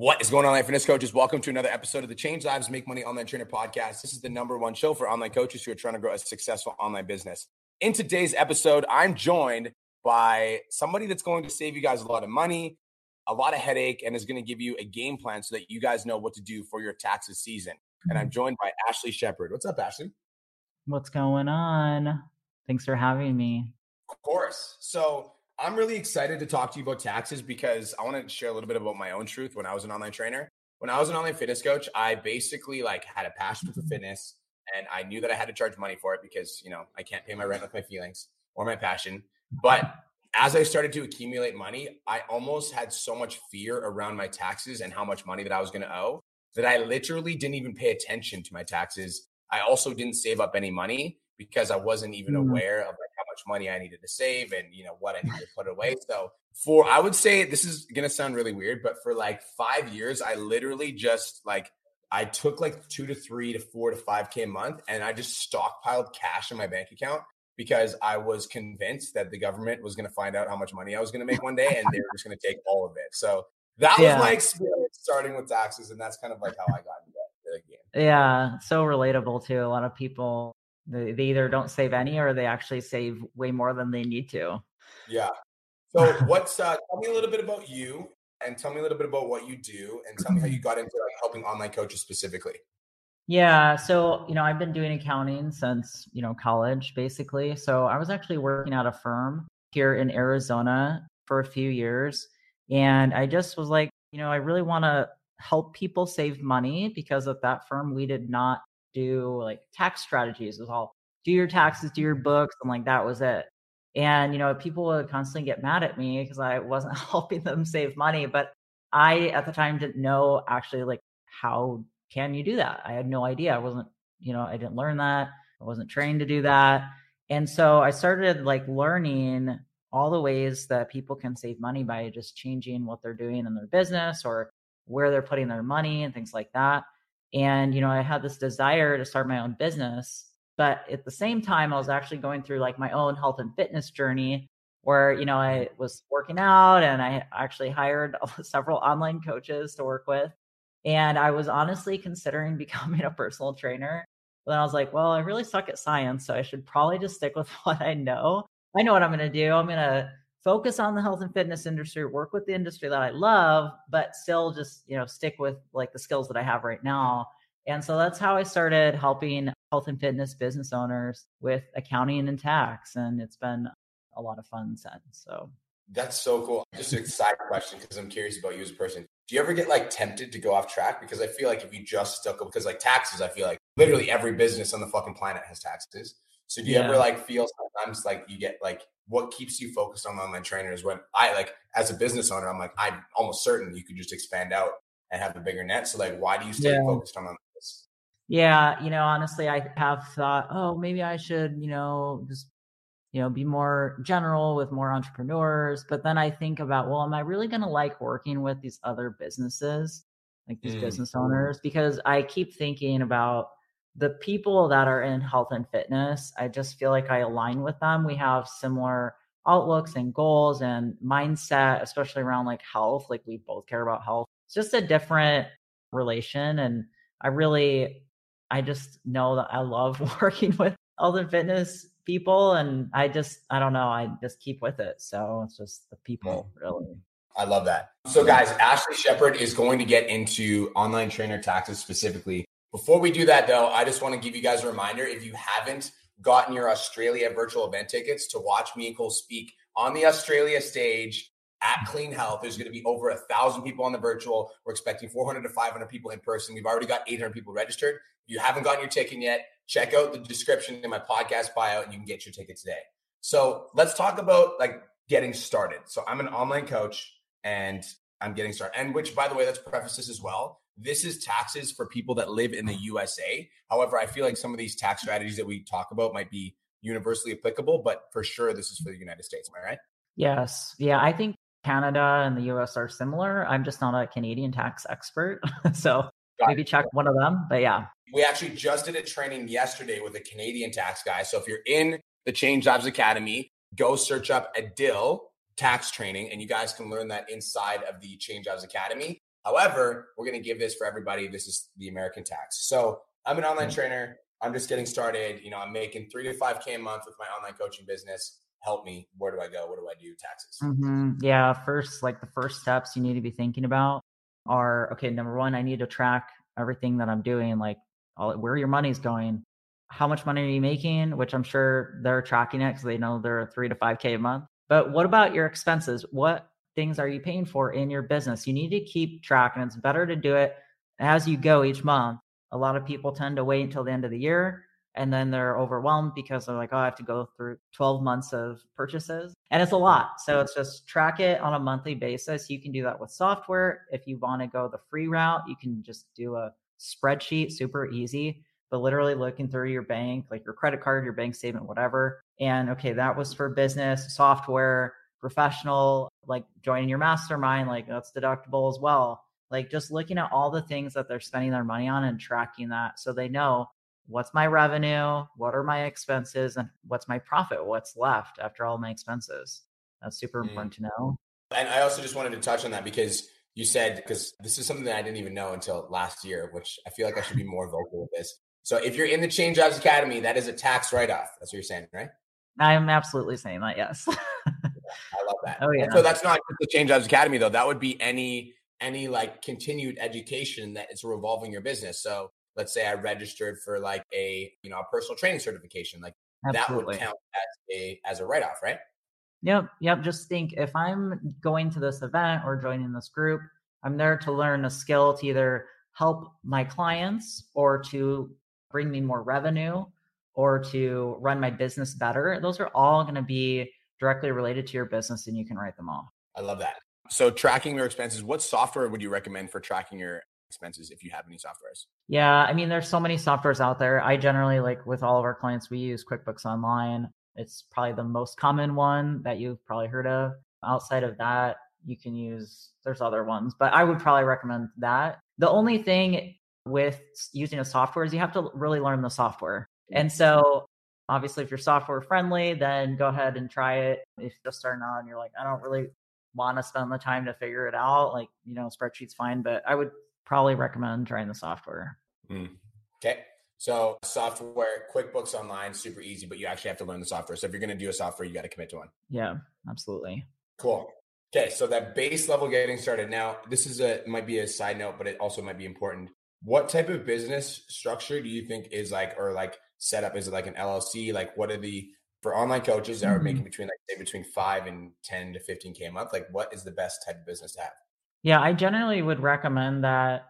What is going on, online fitness coaches? Welcome to another episode of the Change Lives Make Money Online Trainer podcast. This is the number one show for online coaches who are trying to grow a successful online business. In today's episode, I'm joined by somebody that's going to save you guys a lot of money, a lot of headache, and is going to give you a game plan so that you guys know what to do for your taxes season. And I'm mm-hmm. joined by Ashley Shepherd. What's up, Ashley? What's going on? Thanks for having me. Of course. So, I'm really excited to talk to you about taxes because I want to share a little bit about my own truth when I was an online trainer. When I was an online fitness coach, I basically like had a passion for fitness and I knew that I had to charge money for it because, you know, I can't pay my rent with my feelings or my passion. But as I started to accumulate money, I almost had so much fear around my taxes and how much money that I was going to owe that I literally didn't even pay attention to my taxes. I also didn't save up any money because I wasn't even mm-hmm. aware of like much money I needed to save and you know what I needed to put away. So for I would say this is gonna sound really weird, but for like five years, I literally just like I took like two to three to four to five K a month and I just stockpiled cash in my bank account because I was convinced that the government was gonna find out how much money I was gonna make one day and they were just gonna take all of it. So that yeah. was my experience starting with taxes, and that's kind of like how I got into the game. Yeah, so relatable to a lot of people they, they either don't save any or they actually save way more than they need to. Yeah. So what's uh tell me a little bit about you and tell me a little bit about what you do and tell me how you got into like helping online coaches specifically. Yeah, so you know, I've been doing accounting since, you know, college basically. So I was actually working at a firm here in Arizona for a few years and I just was like, you know, I really want to help people save money because at that firm we did not do like tax strategies. It was all do your taxes, do your books, and like that was it. And you know, people would constantly get mad at me because I wasn't helping them save money. But I at the time didn't know actually like how can you do that? I had no idea. I wasn't, you know, I didn't learn that. I wasn't trained to do that. And so I started like learning all the ways that people can save money by just changing what they're doing in their business or where they're putting their money and things like that. And, you know, I had this desire to start my own business. But at the same time, I was actually going through like my own health and fitness journey where, you know, I was working out and I actually hired several online coaches to work with. And I was honestly considering becoming a personal trainer. But then I was like, well, I really suck at science. So I should probably just stick with what I know. I know what I'm going to do. I'm going to focus on the health and fitness industry, work with the industry that I love, but still just, you know, stick with like the skills that I have right now. And so that's how I started helping health and fitness business owners with accounting and tax. And it's been a lot of fun since. So that's so cool. Just a side question because I'm curious about you as a person. Do you ever get like tempted to go off track? Because I feel like if you just stuck because like taxes, I feel like literally every business on the fucking planet has taxes. So do you yeah. ever like feel sometimes like you get like what keeps you focused on online trainers when I like as a business owner, I'm like, I'm almost certain you could just expand out and have a bigger net. So like why do you stay yeah. focused on this? Yeah, you know, honestly, I have thought, oh, maybe I should, you know, just you know, be more general with more entrepreneurs. But then I think about, well, am I really going to like working with these other businesses, like these mm. business owners? Because I keep thinking about the people that are in health and fitness, I just feel like I align with them. We have similar outlooks and goals and mindset, especially around like health. Like we both care about health. It's just a different relation. And I really, I just know that I love working with health and fitness people. And I just, I don't know, I just keep with it. So it's just the people mm-hmm. really. I love that. So, guys, Ashley Shepherd is going to get into online trainer taxes specifically. Before we do that, though, I just want to give you guys a reminder if you haven't gotten your Australia virtual event tickets to watch me and Cole speak on the Australia stage at Clean Health, there's going to be over a thousand people on the virtual. We're expecting 400 to 500 people in person. We've already got 800 people registered. If you haven't gotten your ticket yet, check out the description in my podcast bio and you can get your ticket today. So let's talk about like getting started. So I'm an online coach and I'm getting started. And which, by the way, let's preface this as well. This is taxes for people that live in the USA. However, I feel like some of these tax strategies that we talk about might be universally applicable, but for sure, this is for the United States. Am I right? Yes. Yeah. I think Canada and the US are similar. I'm just not a Canadian tax expert. so Got maybe it. check one of them. But yeah. We actually just did a training yesterday with a Canadian tax guy. So if you're in the Change Jobs Academy, go search up Adil tax training and you guys can learn that inside of the Change Jobs Academy. However, we're going to give this for everybody. This is the American tax. So I'm an online trainer. I'm just getting started. You know, I'm making three to five K a month with my online coaching business. Help me. Where do I go? What do I do? Taxes. Mm-hmm. Yeah. First, like the first steps you need to be thinking about are okay, number one, I need to track everything that I'm doing, like all, where your money's going, how much money are you making, which I'm sure they're tracking it because they know they're three to five K a month. But what about your expenses? What things are you paying for in your business? You need to keep track, and it's better to do it as you go each month. A lot of people tend to wait until the end of the year and then they're overwhelmed because they're like, oh, I have to go through 12 months of purchases. And it's a lot. So it's just track it on a monthly basis. You can do that with software. If you want to go the free route, you can just do a spreadsheet, super easy, but literally looking through your bank, like your credit card, your bank statement, whatever. And okay, that was for business, software, professional, like joining your mastermind, like that's deductible as well. Like just looking at all the things that they're spending their money on and tracking that so they know what's my revenue, what are my expenses, and what's my profit, what's left after all my expenses. That's super mm. important to know. And I also just wanted to touch on that because you said, because this is something that I didn't even know until last year, which I feel like I should be more vocal with this. So if you're in the Change Jobs Academy, that is a tax write off. That's what you're saying, right? I'm absolutely saying that, yes. Love that. Oh, yeah. And so that's not the Change Jobs Academy, though. That would be any any like continued education that is revolving your business. So let's say I registered for like a you know a personal training certification, like Absolutely. that would count as a as a write off, right? Yep, yep. Just think if I'm going to this event or joining this group, I'm there to learn a skill to either help my clients or to bring me more revenue or to run my business better. Those are all going to be directly related to your business and you can write them off. I love that. So tracking your expenses, what software would you recommend for tracking your expenses if you have any softwares? Yeah, I mean, there's so many softwares out there. I generally like with all of our clients, we use QuickBooks Online. It's probably the most common one that you've probably heard of. Outside of that, you can use there's other ones, but I would probably recommend that. The only thing with using a software is you have to really learn the software. And mm-hmm. so obviously if you're software friendly, then go ahead and try it. If you're just starting out and you're like, I don't really want to spend the time to figure it out, like, you know, spreadsheet's fine, but I would probably recommend trying the software. Mm. Okay. So software, QuickBooks Online, super easy, but you actually have to learn the software. So if you're going to do a software, you got to commit to one. Yeah, absolutely. Cool. Okay, so that base level getting started. Now, this is a might be a side note, but it also might be important. What type of business structure do you think is like, or like set up Is it like an LLC? Like, what are the for online coaches that are making mm-hmm. between like say between five and ten to fifteen k a month? Like, what is the best type of business to have? Yeah, I generally would recommend that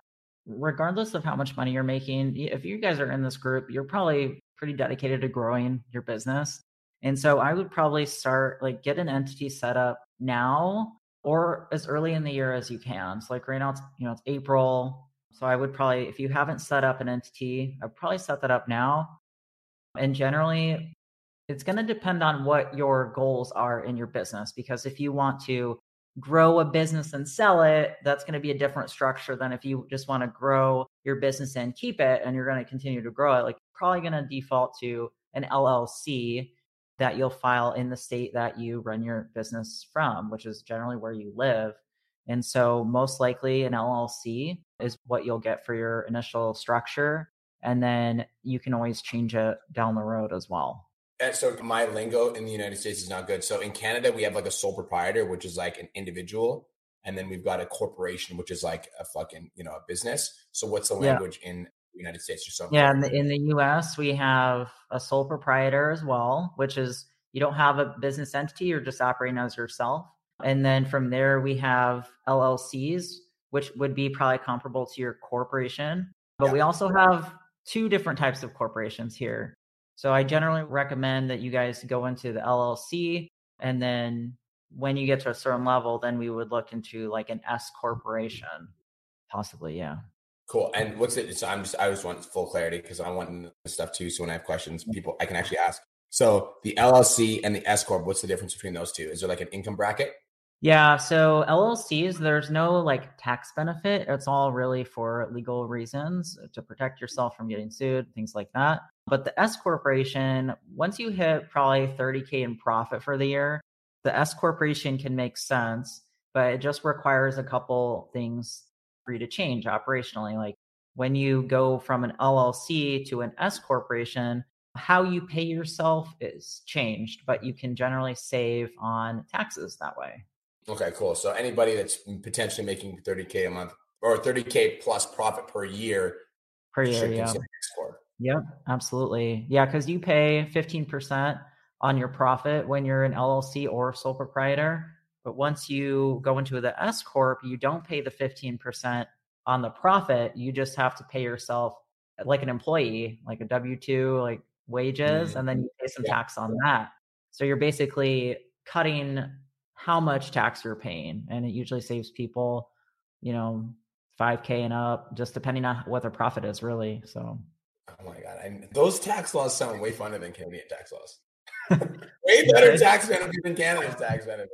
regardless of how much money you're making, if you guys are in this group, you're probably pretty dedicated to growing your business. And so I would probably start like get an entity set up now or as early in the year as you can. So like right now it's you know it's April. So I would probably if you haven't set up an entity, I'd probably set that up now. And generally it's going to depend on what your goals are in your business because if you want to grow a business and sell it, that's going to be a different structure than if you just want to grow your business and keep it and you're going to continue to grow it. Like probably going to default to an LLC that you'll file in the state that you run your business from, which is generally where you live. And so most likely an LLC is what you'll get for your initial structure. And then you can always change it down the road as well And so my lingo in the United States is not good. So in Canada, we have like a sole proprietor, which is like an individual, and then we've got a corporation, which is like a fucking you know a business. So what's the language yeah. in the United States or something? Yeah, in the, in the U.S., we have a sole proprietor as well, which is you don't have a business entity; you're just operating as yourself. And then from there, we have LLCs, which would be probably comparable to your corporation. But yeah. we also have two different types of corporations here. So I generally recommend that you guys go into the LLC and then when you get to a certain level, then we would look into like an S corporation, possibly. Yeah. Cool. And what's it? So I'm just, I just want full clarity because I want the stuff too. So when I have questions, mm-hmm. people, I can actually ask. So the LLC and the S corp, what's the difference between those two? Is there like an income bracket? Yeah, so LLCs, there's no like tax benefit. It's all really for legal reasons uh, to protect yourself from getting sued, things like that. But the S corporation, once you hit probably 30K in profit for the year, the S corporation can make sense, but it just requires a couple things for you to change operationally. Like when you go from an LLC to an S corporation, how you pay yourself is changed, but you can generally save on taxes that way. Okay, cool. So anybody that's potentially making 30K a month or 30K plus profit per year per year, yeah. Yep, absolutely. Yeah, because you pay 15% on your profit when you're an LLC or sole proprietor. But once you go into the S Corp, you don't pay the 15% on the profit. You just have to pay yourself like an employee, like a W 2, like wages, mm-hmm. and then you pay some yeah. tax on that. So you're basically cutting how much tax you're paying. And it usually saves people, you know, 5K and up, just depending on what their profit is, really. So, oh my God. I, those tax laws sound way funner than Canadian tax laws. way better tax benefits than Canada's tax benefits.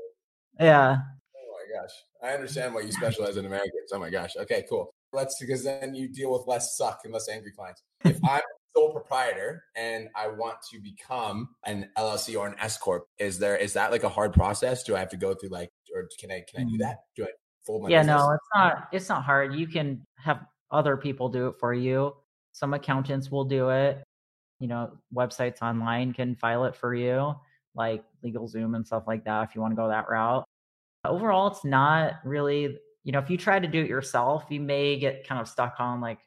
Yeah. Oh my gosh. I understand why you specialize in Americans. Oh my gosh. Okay, cool. Let's because then you deal with less suck and less angry clients. If I'm sole proprietor and I want to become an LLC or an S corp, is there is that like a hard process? Do I have to go through like, or can I can I do mm. that? Do I fold my? Yeah, business? no, it's not. It's not hard. You can have other people do it for you. Some accountants will do it. You know, websites online can file it for you, like LegalZoom and stuff like that. If you want to go that route. Overall, it's not really. You know, if you try to do it yourself, you may get kind of stuck on like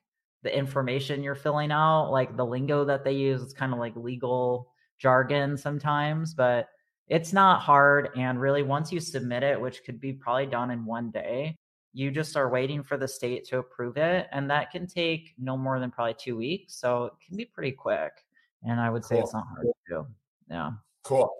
the information you're filling out, like the lingo that they use. It's kind of like legal jargon sometimes, but it's not hard. And really, once you submit it, which could be probably done in one day, you just are waiting for the state to approve it. And that can take no more than probably two weeks. So it can be pretty quick. And I would say cool. it's not hard to do. Yeah. Cool.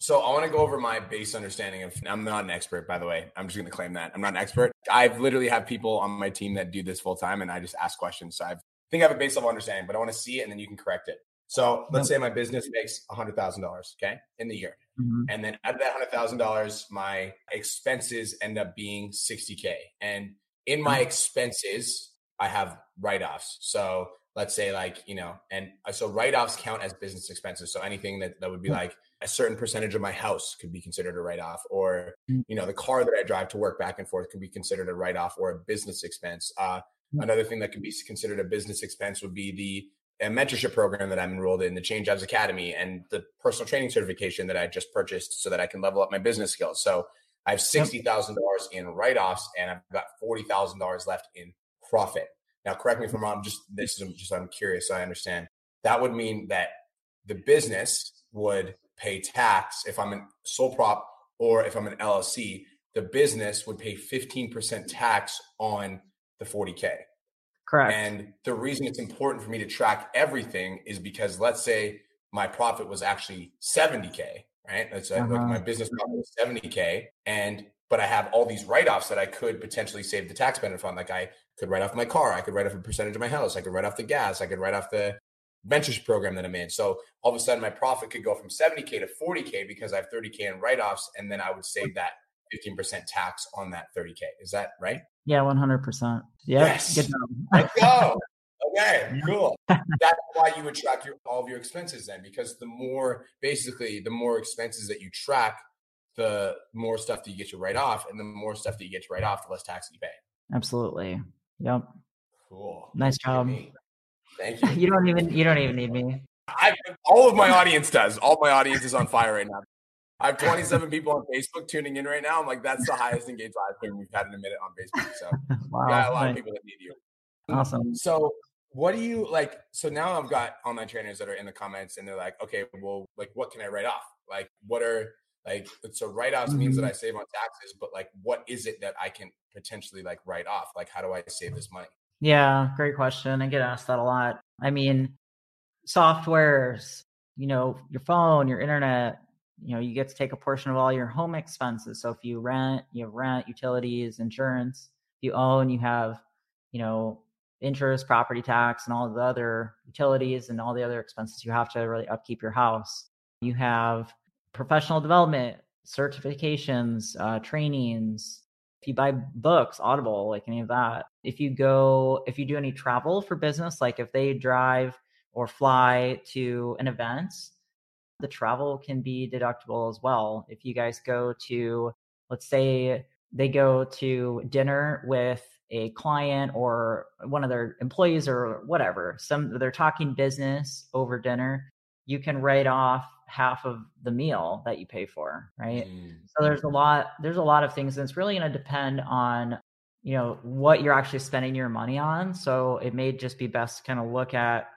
So I want to go over my base understanding of. I'm not an expert, by the way. I'm just going to claim that I'm not an expert. I've literally have people on my team that do this full time, and I just ask questions. So I've, I think I have a base level understanding, but I want to see it, and then you can correct it. So let's say my business makes hundred thousand dollars, okay, in the year, mm-hmm. and then out of that hundred thousand dollars, my expenses end up being sixty k, and in my mm-hmm. expenses, I have write offs. So let's say like you know, and uh, so write offs count as business expenses. So anything that that would be like a certain percentage of my house could be considered a write off, or mm. you know, the car that I drive to work back and forth could be considered a write off or a business expense. Uh, mm. Another thing that could be considered a business expense would be the a mentorship program that I'm enrolled in, the Change Jobs Academy, and the personal training certification that I just purchased so that I can level up my business skills. So I have sixty thousand dollars in write offs, and I've got forty thousand dollars left in profit. Now, correct me if I'm wrong. Just this is just I'm curious. So I understand. That would mean that the business would pay tax if I'm a sole prop or if I'm an LLC. The business would pay 15% tax on the 40K. Correct. And the reason it's important for me to track everything is because let's say my profit was actually 70K, right? Let's say uh-huh. like my business profit was 70K. And but I have all these write-offs that I could potentially save the tax benefit on. Like I could write off my car, I could write off a percentage of my house, I could write off the gas, I could write off the mentorship program that I'm in. So all of a sudden, my profit could go from 70K to 40K because I have 30K in write offs. And then I would save that 15% tax on that 30K. Is that right? Yeah, 100%. Yep. Yes. Good job. Let's go. Okay, cool. That's why you would track your all of your expenses then, because the more basically the more expenses that you track, the more stuff that you get to write off, and the more stuff that you get to write off, the less tax you pay. Absolutely. Yep. Cool. Nice job. Thank you. you don't even you don't even need me. I, all of my audience does. All my audience is on fire right now. I have 27 people on Facebook tuning in right now. I'm like, that's the highest engaged live stream we've had in a minute on Facebook. So wow, got a lot nice. of people that need you. Awesome. So what do you like? So now I've got online trainers that are in the comments and they're like, okay, well, like what can I write off? Like what are like so write-offs mm-hmm. means that mm-hmm. I save on taxes, but like what is it that I can potentially like write off? Like how do I save this money? Yeah, great question. I get asked that a lot. I mean, softwares, you know, your phone, your internet, you know, you get to take a portion of all your home expenses. So if you rent, you have rent, utilities, insurance. If you own, you have, you know, interest, property tax, and all the other utilities and all the other expenses you have to really upkeep your house. You have professional development, certifications, uh, trainings, if you buy books, Audible, like any of that, if you go, if you do any travel for business, like if they drive or fly to an event, the travel can be deductible as well. If you guys go to, let's say they go to dinner with a client or one of their employees or whatever, some they're talking business over dinner, you can write off half of the meal that you pay for, right? Mm. So there's a lot there's a lot of things and it's really going to depend on you know what you're actually spending your money on. So it may just be best to kind of look at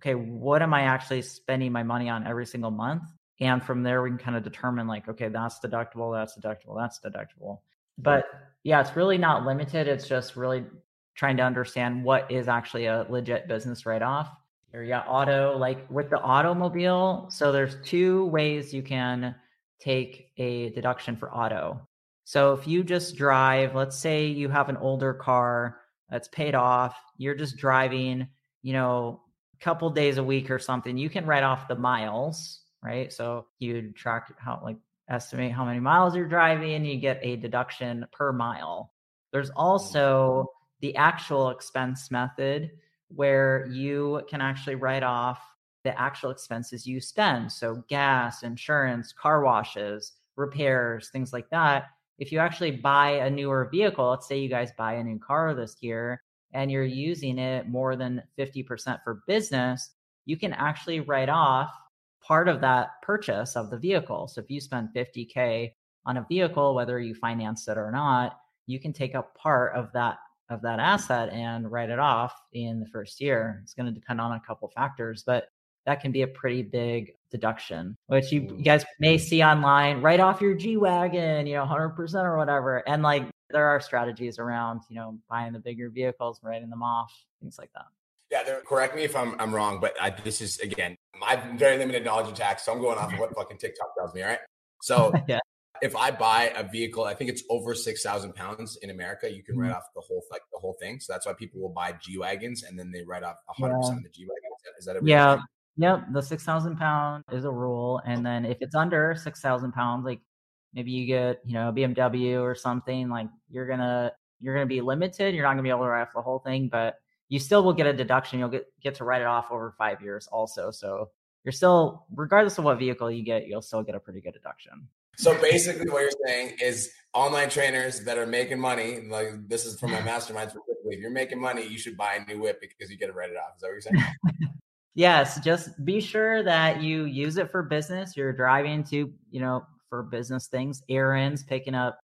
okay, what am I actually spending my money on every single month? And from there we can kind of determine like okay, that's deductible, that's deductible, that's deductible. But yeah, it's really not limited. It's just really trying to understand what is actually a legit business write Or yeah, auto, like with the automobile. So there's two ways you can take a deduction for auto. So if you just drive, let's say you have an older car that's paid off, you're just driving, you know, a couple days a week or something, you can write off the miles, right? So you'd track how like estimate how many miles you're driving, you get a deduction per mile. There's mm-hmm. also the actual expense method where you can actually write off the actual expenses you spend. So, gas, insurance, car washes, repairs, things like that. If you actually buy a newer vehicle, let's say you guys buy a new car this year and you're using it more than 50% for business, you can actually write off part of that purchase of the vehicle. So if you spend 50K on a vehicle, whether you finance it or not, you can take up part of that of that asset and write it off in the first year. It's going to depend on a couple factors, but that can be a pretty big deduction, which you, you guys may see online. Write off your G wagon, you know, hundred percent or whatever. And like there are strategies around, you know, buying the bigger vehicles, writing them off, things like that. Yeah, correct me if I'm I'm wrong, but I, this is again, I've very limited knowledge of tax, so I'm going off of what fucking TikTok tells me. All right, so yeah. If I buy a vehicle, I think it's over six thousand pounds in America, you can mm-hmm. write off the whole like the whole thing. So that's why people will buy G wagons and then they write off hundred percent of the G wagons. Is that a yeah? Thing? Yep, the six thousand pound is a rule, and then if it's under six thousand pounds, like maybe you get you know BMW or something, like you're gonna you're gonna be limited. You're not gonna be able to write off the whole thing, but you still will get a deduction. You'll get get to write it off over five years also. So you're still, regardless of what vehicle you get, you'll still get a pretty good deduction. So basically, what you're saying is online trainers that are making money, like this is from my mastermind specifically. If you're making money, you should buy a new whip because you get to write it off. Is that what you're saying? yes. Just be sure that you use it for business. You're driving to, you know, for business things, errands, picking up,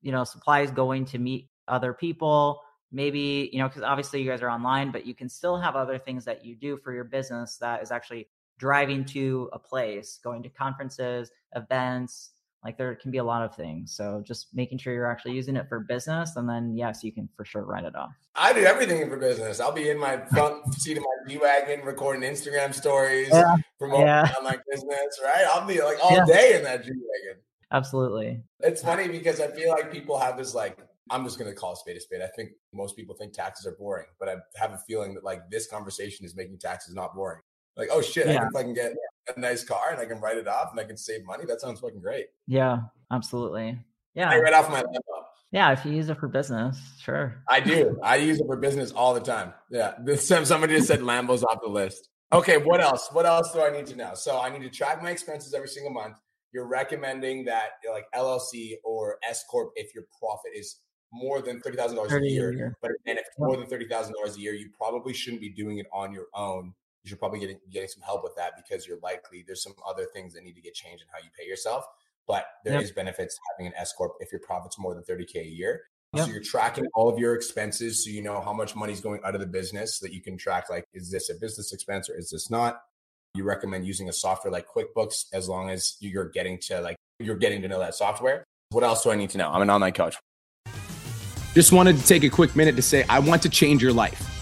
you know, supplies, going to meet other people maybe you know because obviously you guys are online but you can still have other things that you do for your business that is actually driving to a place going to conferences events like there can be a lot of things so just making sure you're actually using it for business and then yes you can for sure write it off i do everything for business i'll be in my front seat of my g-wagon recording instagram stories yeah. promoting yeah. online business right i'll be like all yeah. day in that g-wagon absolutely it's funny because i feel like people have this like I'm just going to call a spade a spade. I think most people think taxes are boring, but I have a feeling that like this conversation is making taxes not boring. Like, oh shit, yeah. I can fucking get a nice car and I can write it off and I can save money. That sounds fucking great. Yeah, absolutely. Yeah. I write off my laptop. Yeah, if you use it for business, sure. I do. I use it for business all the time. Yeah. Somebody just said Lambo's off the list. Okay, what else? What else do I need to know? So I need to track my expenses every single month. You're recommending that like LLC or S corp if your profit is more than thirty thousand dollars a year. year. But and if it's more than thirty thousand dollars a year, you probably shouldn't be doing it on your own. You should probably get getting some help with that because you're likely there's some other things that need to get changed in how you pay yourself. But there yep. is benefits having an S corp if your profit's more than thirty k a year. Yep. So you're tracking all of your expenses, so you know how much money is going out of the business. So that you can track like, is this a business expense or is this not? You recommend using a software like QuickBooks as long as you're getting to like you're getting to know that software. What else do I need to know? I'm an online coach. Just wanted to take a quick minute to say I want to change your life.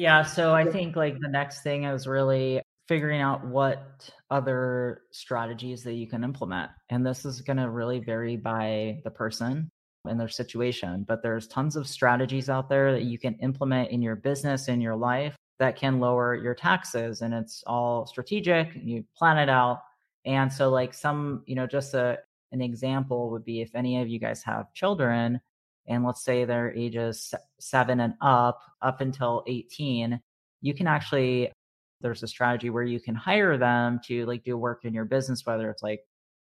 Yeah, so I think like the next thing is really figuring out what other strategies that you can implement. And this is going to really vary by the person. and their situation. But there's tons of strategies out there that you can implement in your business, in your life that can lower your taxes. And it's all strategic. You plan it out. And so, like, some, you know, just a, an example would be if any of you guys have children, and let's say they're ages seven and up, up until 18, you can actually, there's a strategy where you can hire them to like do work in your business, whether it's like,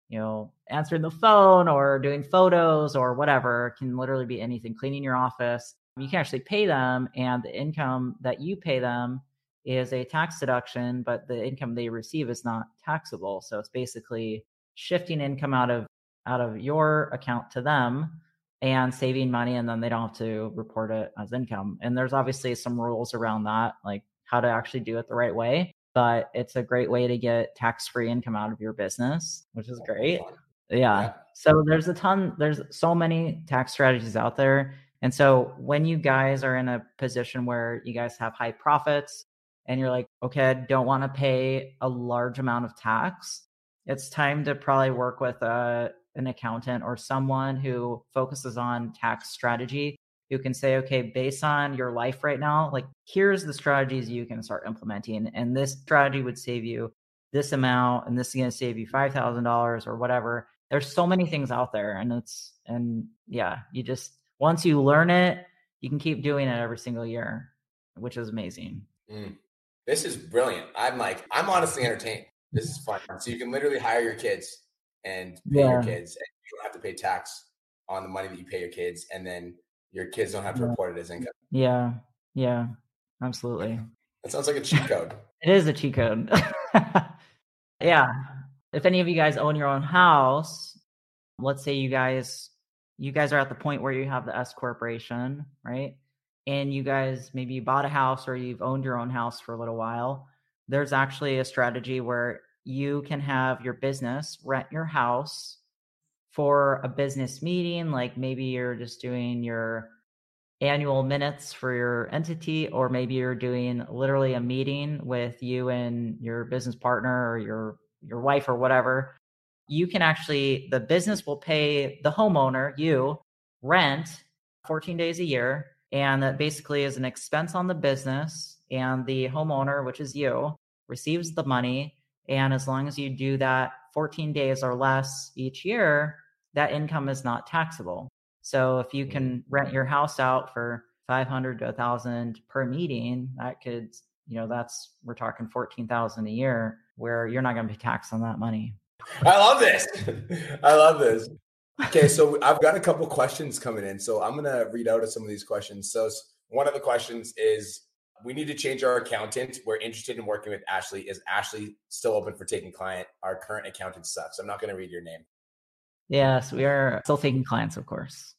you know, answering the phone or doing photos or whatever. It can literally be anything, cleaning your office. You can actually pay them, and the income that you pay them is a tax deduction, but the income they receive is not taxable. So it's basically shifting income out of out of your account to them and saving money and then they don't have to report it as income. And there's obviously some rules around that, like how to actually do it the right way. But it's a great way to get tax free income out of your business, which is great. Yeah. So there's a ton, there's so many tax strategies out there. And so when you guys are in a position where you guys have high profits and you're like, okay, I don't want to pay a large amount of tax, it's time to probably work with a an accountant or someone who focuses on tax strategy who can say, okay, based on your life right now, like here's the strategies you can start implementing. And this strategy would save you this amount, and this is going to save you $5,000 or whatever. There's so many things out there. And it's, and yeah, you just, once you learn it, you can keep doing it every single year, which is amazing. Mm. This is brilliant. I'm like, I'm honestly entertained. This is fun. So you can literally hire your kids and pay yeah. your kids. And you don't have to pay tax on the money that you pay your kids, and then your kids don't have to yeah. report it as income. Yeah, yeah, absolutely. That sounds like a cheat code. it is a cheat code. yeah. If any of you guys own your own house, let's say you guys you guys are at the point where you have the S corporation, right? And you guys maybe you bought a house or you've owned your own house for a little while. There's actually a strategy where you can have your business rent your house for a business meeting like maybe you're just doing your annual minutes for your entity or maybe you're doing literally a meeting with you and your business partner or your your wife or whatever. You can actually the business will pay the homeowner you rent 14 days a year and that basically is an expense on the business and the homeowner which is you receives the money and as long as you do that 14 days or less each year, that income is not taxable. So if you can mm-hmm. rent your house out for 500 to 1000 per meeting, that could, you know, that's we're talking 14,000 a year where you're not going to be taxed on that money. I love this. I love this. Okay, so I've got a couple questions coming in. So I'm going to read out of some of these questions. So one of the questions is we need to change our accountant. We're interested in working with Ashley. Is Ashley still open for taking client? Our current accountant sucks. I'm not going to read your name. Yes, we are still taking clients, of course.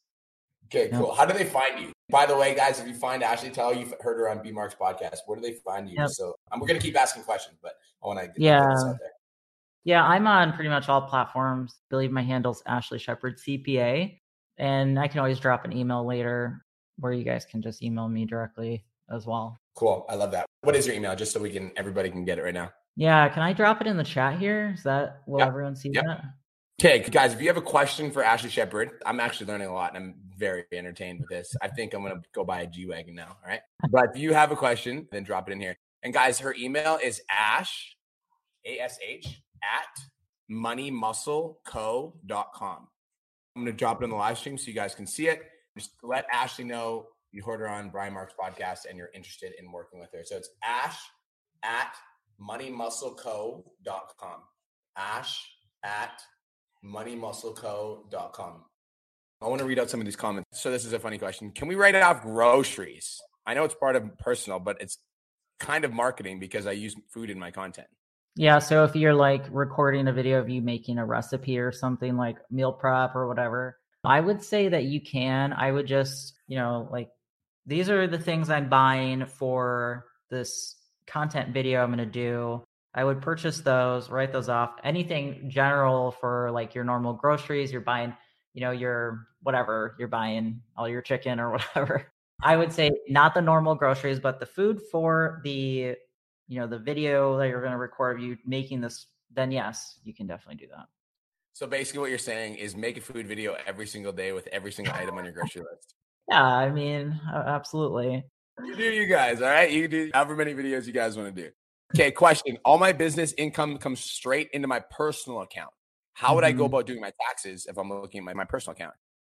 Okay, cool. Yep. How do they find you? By the way, guys, if you find Ashley, tell you've heard her on B Marks podcast. Where do they find you? Yep. So um, we're going to keep asking questions, but I want to yeah. Yeah, I'm on pretty much all platforms. I believe my handle's Ashley Shepherd CPA. And I can always drop an email later where you guys can just email me directly as well. Cool. I love that. What is your email? Just so we can everybody can get it right now. Yeah. Can I drop it in the chat here? Is that will yep. everyone see yep. that? Okay, guys, if you have a question for Ashley Shepherd, I'm actually learning a lot and I'm very entertained with this. I think I'm going to go buy a G Wagon now. All right. But if you have a question, then drop it in here. And guys, her email is ash, A S H, at moneymuscleco.com. I'm going to drop it in the live stream so you guys can see it. Just let Ashley know you heard her on Brian Mark's podcast and you're interested in working with her. So it's ash at moneymuscleco.com. Ash at moneymuscleco.com. I want to read out some of these comments. So this is a funny question. Can we write off groceries? I know it's part of personal, but it's kind of marketing because I use food in my content. Yeah. So if you're like recording a video of you making a recipe or something like meal prep or whatever, I would say that you can. I would just, you know, like these are the things I'm buying for this content video I'm going to do. I would purchase those, write those off. Anything general for like your normal groceries, you're buying, you know, your whatever, you're buying all your chicken or whatever. I would say not the normal groceries, but the food for the, you know, the video that you're going to record of you making this, then yes, you can definitely do that. So basically, what you're saying is make a food video every single day with every single item on your grocery list. Yeah, I mean, absolutely. You do you guys, all right? You do however many videos you guys want to do. Okay, question. All my business income comes straight into my personal account. How would mm-hmm. I go mm-hmm. about doing my taxes if I'm looking at my, my personal account?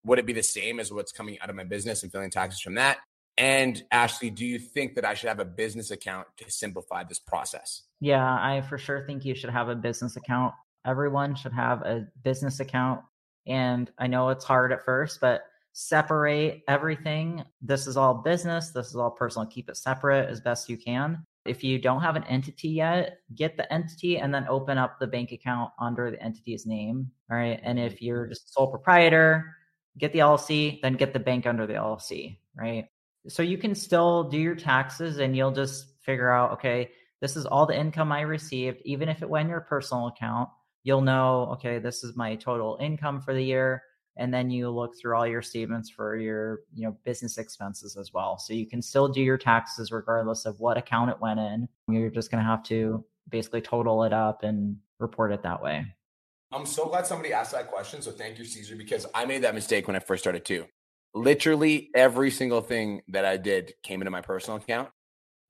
Would it be the same as what's coming out of my business and filling taxes from that? And Ashley, do you think that I should have a business account to simplify this process? Yeah, I for sure think you should have a business account. Everyone should have a business account. And I know it's hard at first, but separate everything. This is all business, this is all personal. Keep it separate as best you can. If you don't have an entity yet, get the entity and then open up the bank account under the entity's name. All right. And if you're mm-hmm. just sole proprietor, get the LLC, then get the bank under the LLC. Right. So you can still do your taxes and you'll just figure out, okay, this is all the income I received, even if it went in your personal account. You'll know, okay, this is my total income for the year and then you look through all your statements for your you know business expenses as well. So you can still do your taxes regardless of what account it went in. You're just going to have to basically total it up and report it that way. I'm so glad somebody asked that question so thank you caesar because i made that mistake when i first started too. Literally every single thing that i did came into my personal account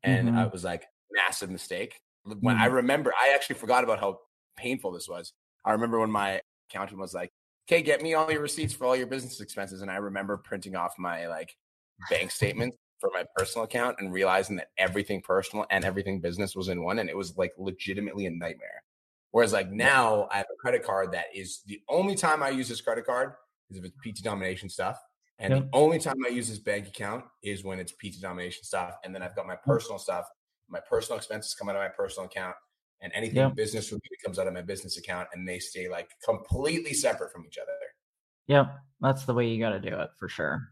and mm-hmm. i was like massive mistake. When mm-hmm. i remember i actually forgot about how painful this was. I remember when my accountant was like okay, get me all your receipts for all your business expenses. And I remember printing off my like bank statement for my personal account and realizing that everything personal and everything business was in one. And it was like legitimately a nightmare. Whereas like now I have a credit card that is the only time I use this credit card is if it's PT domination stuff. And the only time I use this bank account is when it's PT domination stuff. And then I've got my personal stuff. My personal expenses come out of my personal account and anything yep. business related comes out of my business account and they stay like completely separate from each other. Yep. That's the way you got to do it for sure.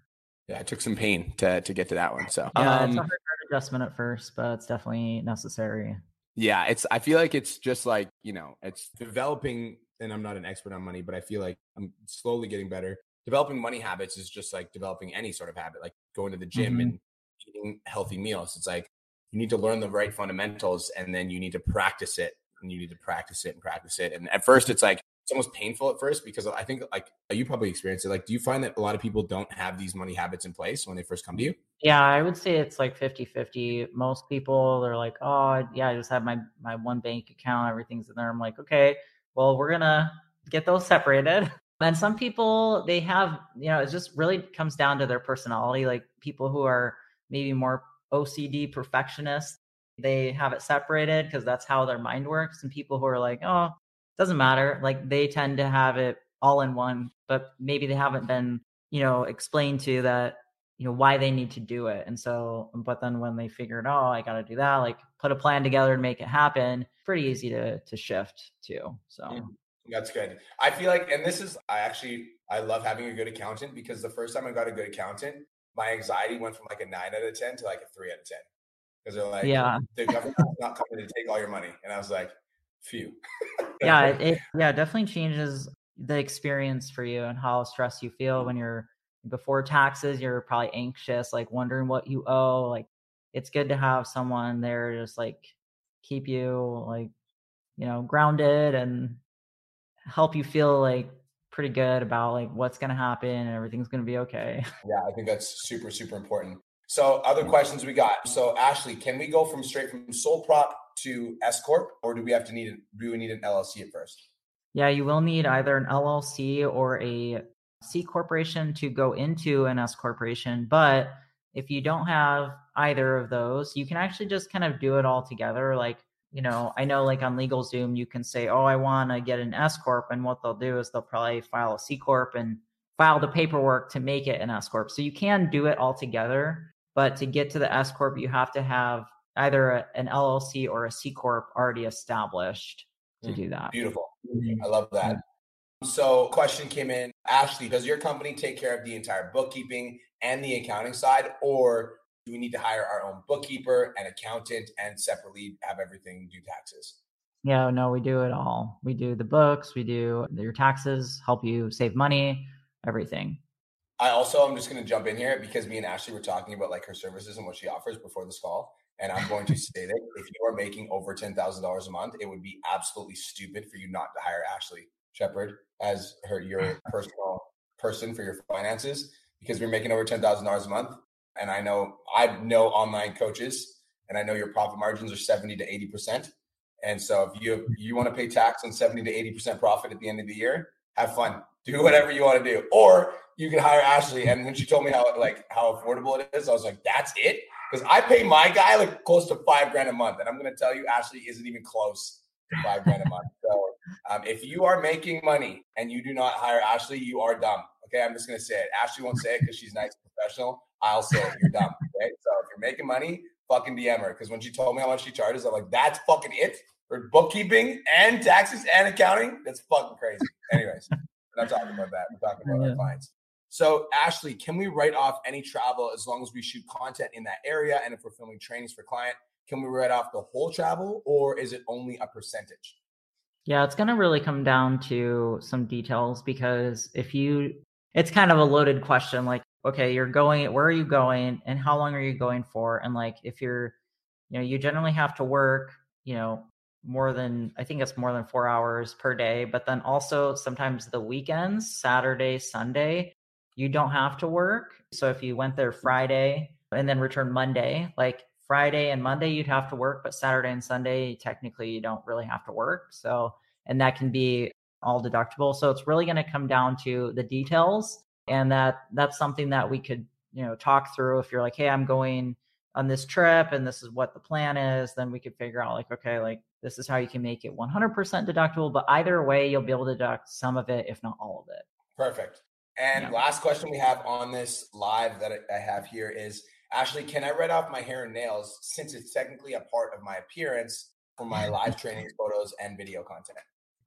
Yeah. It took some pain to, to get to that one. So, yeah, um, it's a hard adjustment at first, but it's definitely necessary. Yeah. It's, I feel like it's just like, you know, it's developing, and I'm not an expert on money, but I feel like I'm slowly getting better. Developing money habits is just like developing any sort of habit, like going to the gym mm-hmm. and eating healthy meals. It's like you need to learn the right fundamentals and then you need to practice it and you need to practice it and practice it. And at first it's like it's almost painful at first because I think like you probably experienced it. Like, do you find that a lot of people don't have these money habits in place when they first come to you? Yeah, I would say it's like 50 50. Most people are like, oh, yeah, I just have my, my one bank account, everything's in there. I'm like, okay, well, we're going to get those separated. And some people, they have, you know, it just really comes down to their personality. Like people who are maybe more OCD perfectionists, they have it separated because that's how their mind works. And people who are like, oh, doesn't matter, like they tend to have it all in one, but maybe they haven't been, you know, explained to that, you know, why they need to do it. And so, but then when they figure figured, oh, I got to do that, like put a plan together and make it happen, pretty easy to to shift too. So. Yeah. That's good. I feel like, and this is, I actually, I love having a good accountant because the first time I got a good accountant, my anxiety went from like a nine out of 10 to like a three out of 10. Because they're like, yeah, the government's not coming to take all your money. And I was like, phew. yeah, it, it, yeah, definitely changes the experience for you and how stressed you feel when you're before taxes, you're probably anxious, like wondering what you owe. Like it's good to have someone there just like keep you like, you know, grounded and help you feel like pretty good about like what's going to happen and everything's going to be okay. Yeah, I think that's super super important. So, other mm-hmm. questions we got. So, Ashley, can we go from straight from sole prop to S corp, or do we have to need do we need an LLC at first? Yeah, you will need either an LLC or a C corporation to go into an S corporation. But if you don't have either of those, you can actually just kind of do it all together. Like you know, I know like on LegalZoom, you can say, oh, I want to get an S Corp. And what they'll do is they'll probably file a C Corp and file the paperwork to make it an S Corp. So you can do it all together. But to get to the S Corp, you have to have either a, an LLC or a C Corp already established to mm, do that. Beautiful. I love that. So, question came in Ashley, does your company take care of the entire bookkeeping and the accounting side, or do we need to hire our own bookkeeper and accountant and separately have everything do taxes? Yeah, no, we do it all. We do the books, we do your taxes, help you save money, everything. I also, I'm just going to jump in here because me and Ashley were talking about like her services and what she offers before this call. And I'm going to say that if you are making over $10,000 a month, it would be absolutely stupid for you not to hire Ashley Shepherd as her your personal person for your finances because we're making over ten thousand dollars a month. And I know I know online coaches and I know your profit margins are 70 to 80 percent. And so if you you want to pay tax on 70 to 80 percent profit at the end of the year, have fun. Do whatever you want to do. Or you can hire Ashley. And when she told me how like how affordable it is, I was like, that's it. Because I pay my guy like close to five grand a month. And I'm gonna tell you, Ashley isn't even close to five grand a month. So um, if you are making money and you do not hire Ashley, you are dumb. Okay, I'm just gonna say it. Ashley won't say it because she's nice and professional. I'll say it. You're dumb. Okay, so if you're making money, fucking DM her. Because when she told me how much she charges, I'm like, that's fucking it for bookkeeping and taxes and accounting. That's fucking crazy. Anyways, we're not talking about that. We're talking about yeah. our clients. So, Ashley, can we write off any travel as long as we shoot content in that area? And if we're filming trainings for client, can we write off the whole travel or is it only a percentage? Yeah, it's going to really come down to some details because if you, it's kind of a loaded question. Like, okay, you're going, where are you going and how long are you going for? And like, if you're, you know, you generally have to work, you know, more than, I think it's more than four hours per day, but then also sometimes the weekends, Saturday, Sunday, you don't have to work. So if you went there hmm. Friday and then returned Monday, like Friday and Monday, you'd have to work, but Saturday and Sunday, technically, you don't really have to work. So, and that can be all deductible. So it's really going to come down to the details and that that's something that we could you know talk through. If you're like hey i'm going on this trip and this is what the plan is then we could figure out like okay like this is how you can make it 100% deductible. But either way you'll be able to deduct some of it if not all of it. Perfect. And yeah. last question we have on this live that i have here is ashley can i write off my hair and nails since it's technically a part of my appearance for my live training photos and video content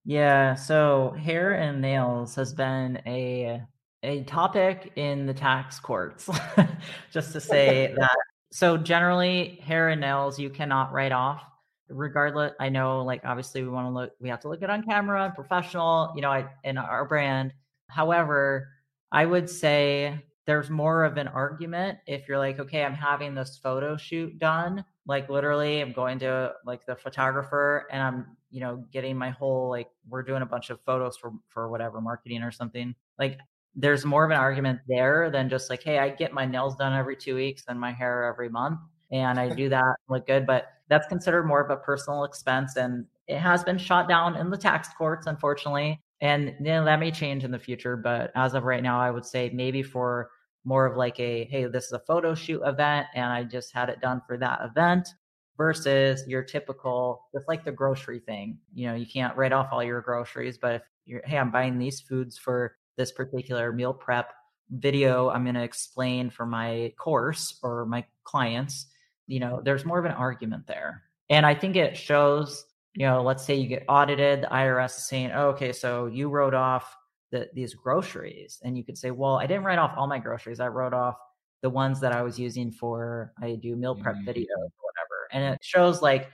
yeah so hair and nails has been a a topic in the tax courts, just to say that. So generally, hair and nails you cannot write off. Regardless, I know like obviously we want to look, we have to look good on camera, professional, you know, I, in our brand. However, I would say there's more of an argument if you're like, okay, I'm having this photo shoot done. Like literally, I'm going to like the photographer and I'm, you know, getting my whole like we're doing a bunch of photos for for whatever marketing or something. Like there's more of an argument there than just like, hey, I get my nails done every two weeks and my hair every month, and I do that look good. But that's considered more of a personal expense, and it has been shot down in the tax courts, unfortunately. And you know, that may change in the future, but as of right now, I would say maybe for more of like a hey, this is a photo shoot event, and I just had it done for that event versus your typical it's like the grocery thing you know you can't write off all your groceries but if you're hey i'm buying these foods for this particular meal prep video I'm going to explain for my course or my clients, you know, there's more of an argument there. And I think it shows, you know, let's say you get audited, the IRS is saying, oh, okay, so you wrote off the, these groceries. And you could say, well, I didn't write off all my groceries. I wrote off the ones that I was using for, I do meal prep mm-hmm. videos or whatever. And it shows like,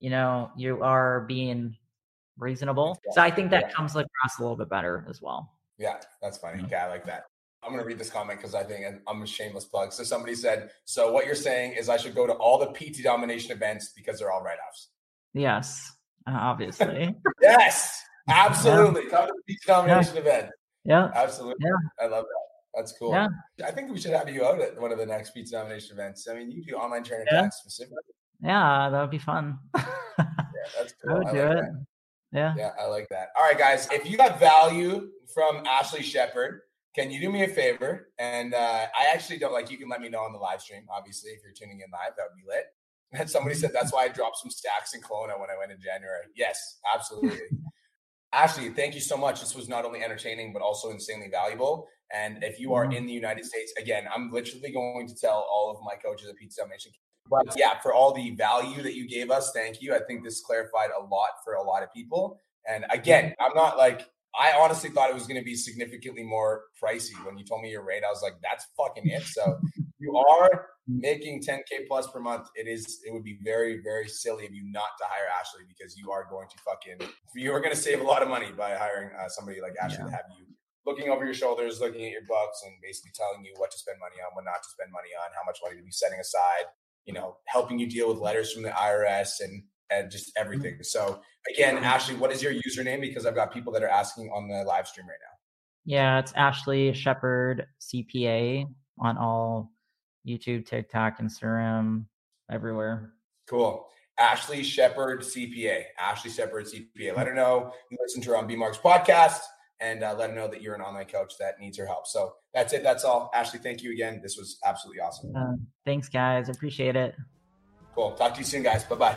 you know, you are being reasonable. So I think that comes across a little bit better as well. Yeah, that's funny. Yeah, I like that. I'm going to read this comment because I think I'm a shameless plug. So somebody said, so what you're saying is I should go to all the PT domination events because they're all write-offs. Yes, obviously. yes, absolutely. Yeah. Come to the PT domination yeah. event. Yeah, absolutely. Yeah. I love that. That's cool. Yeah. I think we should have you out at one of the next PT domination events. I mean, you do online training yeah. specifically. Yeah, that would be fun. yeah, that's cool. I would I do like it. That. Yeah. Yeah, I like that. All right, guys. If you got value from Ashley Shepherd, can you do me a favor? And uh, I actually don't like you can let me know on the live stream, obviously, if you're tuning in live, that would be lit. And somebody said that's why I dropped some stacks in Kelowna when I went in January. Yes, absolutely. Ashley, thank you so much. This was not only entertaining, but also insanely valuable. And if you are mm-hmm. in the United States, again, I'm literally going to tell all of my coaches at Pizza Nation but yeah, for all the value that you gave us, thank you. I think this clarified a lot for a lot of people. And again, I'm not like I honestly thought it was going to be significantly more pricey. When you told me your rate, I was like, that's fucking it. So you are making 10k plus per month. It is. It would be very, very silly of you not to hire Ashley because you are going to fucking. You are going to save a lot of money by hiring uh, somebody like Ashley yeah. to have you looking over your shoulders, looking at your books, and basically telling you what to spend money on, what not to spend money on, how much money to be setting aside, you know, helping you deal with letters from the IRS and and just everything. So again, Ashley, what is your username? Because I've got people that are asking on the live stream right now. Yeah, it's Ashley Shepherd CPA on all YouTube, TikTok, Instagram, everywhere. Cool. Ashley Shepherd CPA. Ashley Shepherd CPA. Let her know you listen to her on B Marks podcast and uh, let her know that you're an online coach that needs her help. So that's it. That's all. Ashley, thank you again. This was absolutely awesome. Uh, thanks, guys. Appreciate it. Cool. Talk to you soon, guys. Bye bye.